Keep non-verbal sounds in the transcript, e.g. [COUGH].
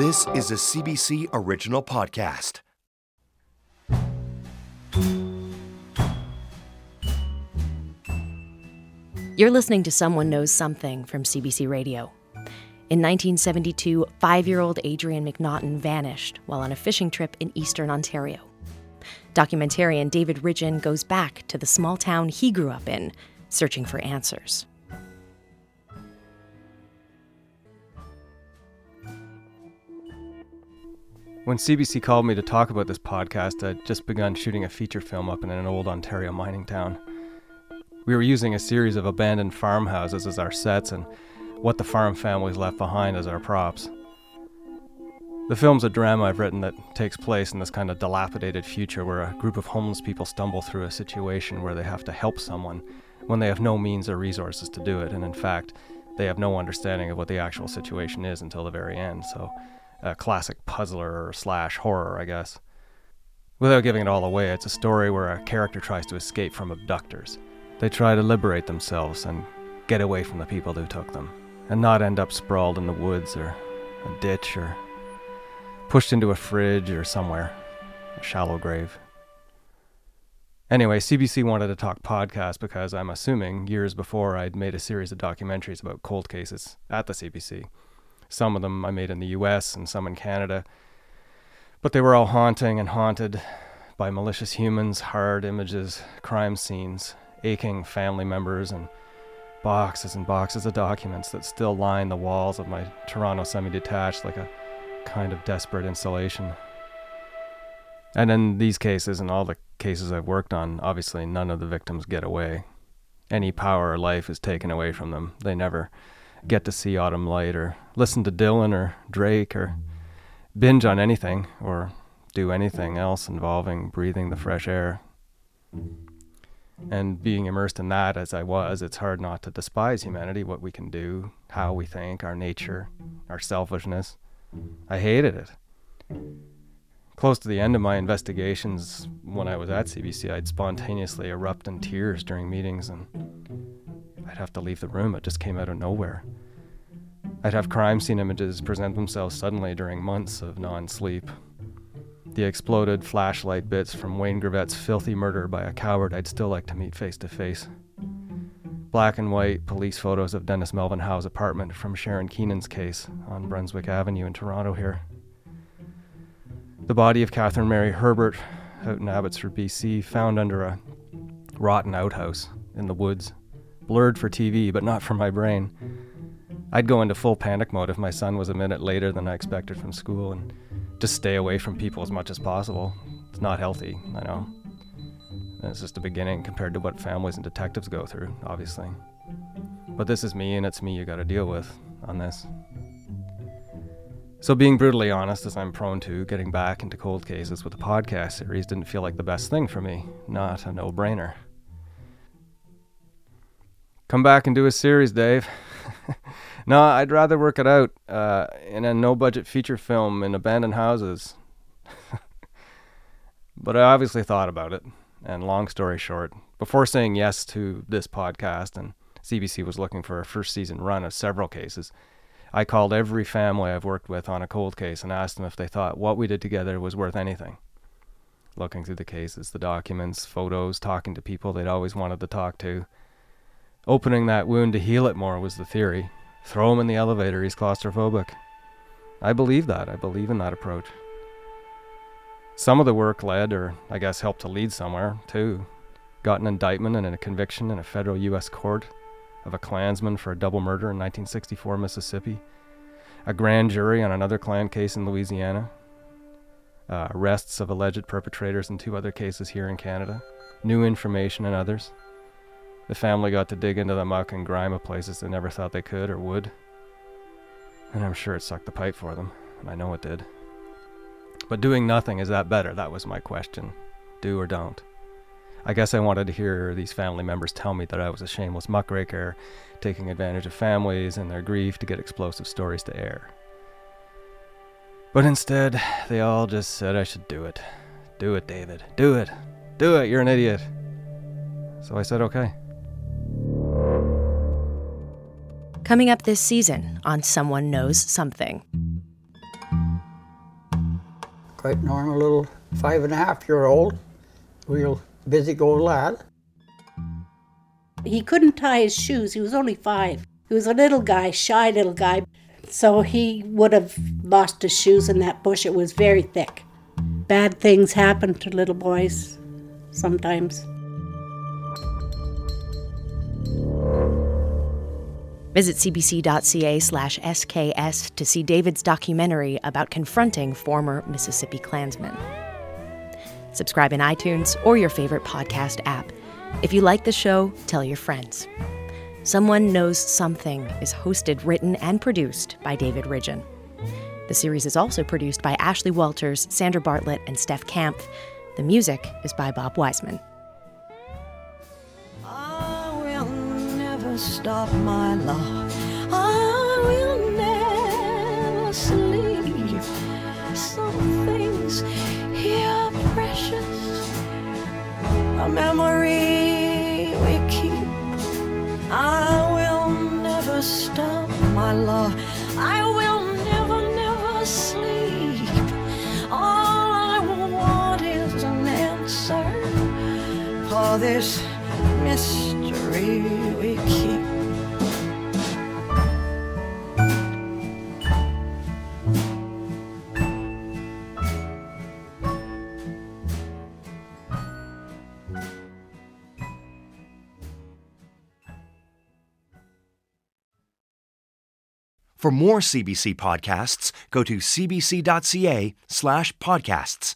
This is a CBC original podcast. You're listening to Someone Knows Something from CBC Radio. In 1972, five year old Adrien McNaughton vanished while on a fishing trip in eastern Ontario. Documentarian David Ridgen goes back to the small town he grew up in, searching for answers. When CBC called me to talk about this podcast, I'd just begun shooting a feature film up in an old Ontario mining town. We were using a series of abandoned farmhouses as our sets and what the farm families left behind as our props. The film's a drama I've written that takes place in this kind of dilapidated future where a group of homeless people stumble through a situation where they have to help someone when they have no means or resources to do it, and in fact, they have no understanding of what the actual situation is until the very end. So, a classic puzzler slash horror, I guess. Without giving it all away, it's a story where a character tries to escape from abductors. They try to liberate themselves and get away from the people who took them, and not end up sprawled in the woods or a ditch or pushed into a fridge or somewhere, a shallow grave. Anyway, CBC wanted to talk podcast because I'm assuming years before I'd made a series of documentaries about cold cases at the CBC. Some of them I made in the US and some in Canada. But they were all haunting and haunted by malicious humans, hard images, crime scenes, aching family members, and boxes and boxes of documents that still line the walls of my Toronto semi detached like a kind of desperate insulation. And in these cases and all the cases I've worked on, obviously none of the victims get away. Any power or life is taken away from them. They never get to see Autumn Light or listen to Dylan or Drake or binge on anything or do anything else involving breathing the fresh air. And being immersed in that as I was, it's hard not to despise humanity, what we can do, how we think, our nature, our selfishness. I hated it. Close to the end of my investigations, when I was at CBC, I'd spontaneously erupt in tears during meetings and I'd have to leave the room. It just came out of nowhere. I'd have crime scene images present themselves suddenly during months of non sleep. The exploded flashlight bits from Wayne Greavette's filthy murder by a coward I'd still like to meet face to face. Black and white police photos of Dennis Melvin Howe's apartment from Sharin' Keenan's case on Brunswick Avenue in Toronto here. The body of Catherine Mary Herbert out in Abbotsford, BC, found under a rotten outhouse in the woods. Blurred for TV, but not for my brain. I'd go into full panic mode if my son was a minute later than I expected from school and just stay away from people as much as possible. It's not healthy, I know. And it's just the beginning compared to what families and detectives go through, obviously. But this is me, and it's me you gotta deal with on this. So, being brutally honest, as I'm prone to, getting back into cold cases with a podcast series didn't feel like the best thing for me. Not a no brainer. Come back and do a series, Dave. [LAUGHS] no, I'd rather work it out uh, in a no budget feature film in abandoned houses. [LAUGHS] but I obviously thought about it. And long story short, before saying yes to this podcast, and CBC was looking for a first season run of several cases, I called every family I've worked with on a cold case and asked them if they thought what we did together was worth anything. Looking through the cases, the documents, photos, talking to people they'd always wanted to talk to. Opening that wound to heal it more was the theory. Throw him in the elevator, he's claustrophobic. I believe that. I believe in that approach. Some of the work led, or I guess helped to lead somewhere, too. Got an indictment and a conviction in a federal U.S. court of a Klansman for a double murder in 1964 Mississippi, a grand jury on another Klan case in Louisiana, uh, arrests of alleged perpetrators in two other cases here in Canada, new information in others. The family got to dig into the muck and grime of places they never thought they could or would. And I'm sure it sucked the pipe for them, and I know it did. But doing nothing, is that better? That was my question. Do or don't. I guess I wanted to hear these family members tell me that I was a shameless muckraker, taking advantage of families and their grief to get explosive stories to air. But instead, they all just said I should do it. Do it, David. Do it. Do it. You're an idiot. So I said, okay. Coming up this season on Someone Knows Something. Quite normal little five and a half year old, real busy go lad. He couldn't tie his shoes. He was only five. He was a little guy, shy little guy. So he would have lost his shoes in that bush. It was very thick. Bad things happen to little boys sometimes. Visit cbc.ca slash SKS to see David's documentary about confronting former Mississippi Klansmen. Subscribe in iTunes or your favorite podcast app. If you like the show, tell your friends. Someone Knows Something is hosted, written, and produced by David Ridgen. The series is also produced by Ashley Walters, Sandra Bartlett, and Steph Kampf. The music is by Bob Wiseman. Stop my love. I will never sleep. Some things here are precious. A memory we keep. I will never stop my love. I will never, never sleep. All I want is an answer for this mystery we keep. For more CBC podcasts, go to cbc.ca slash podcasts.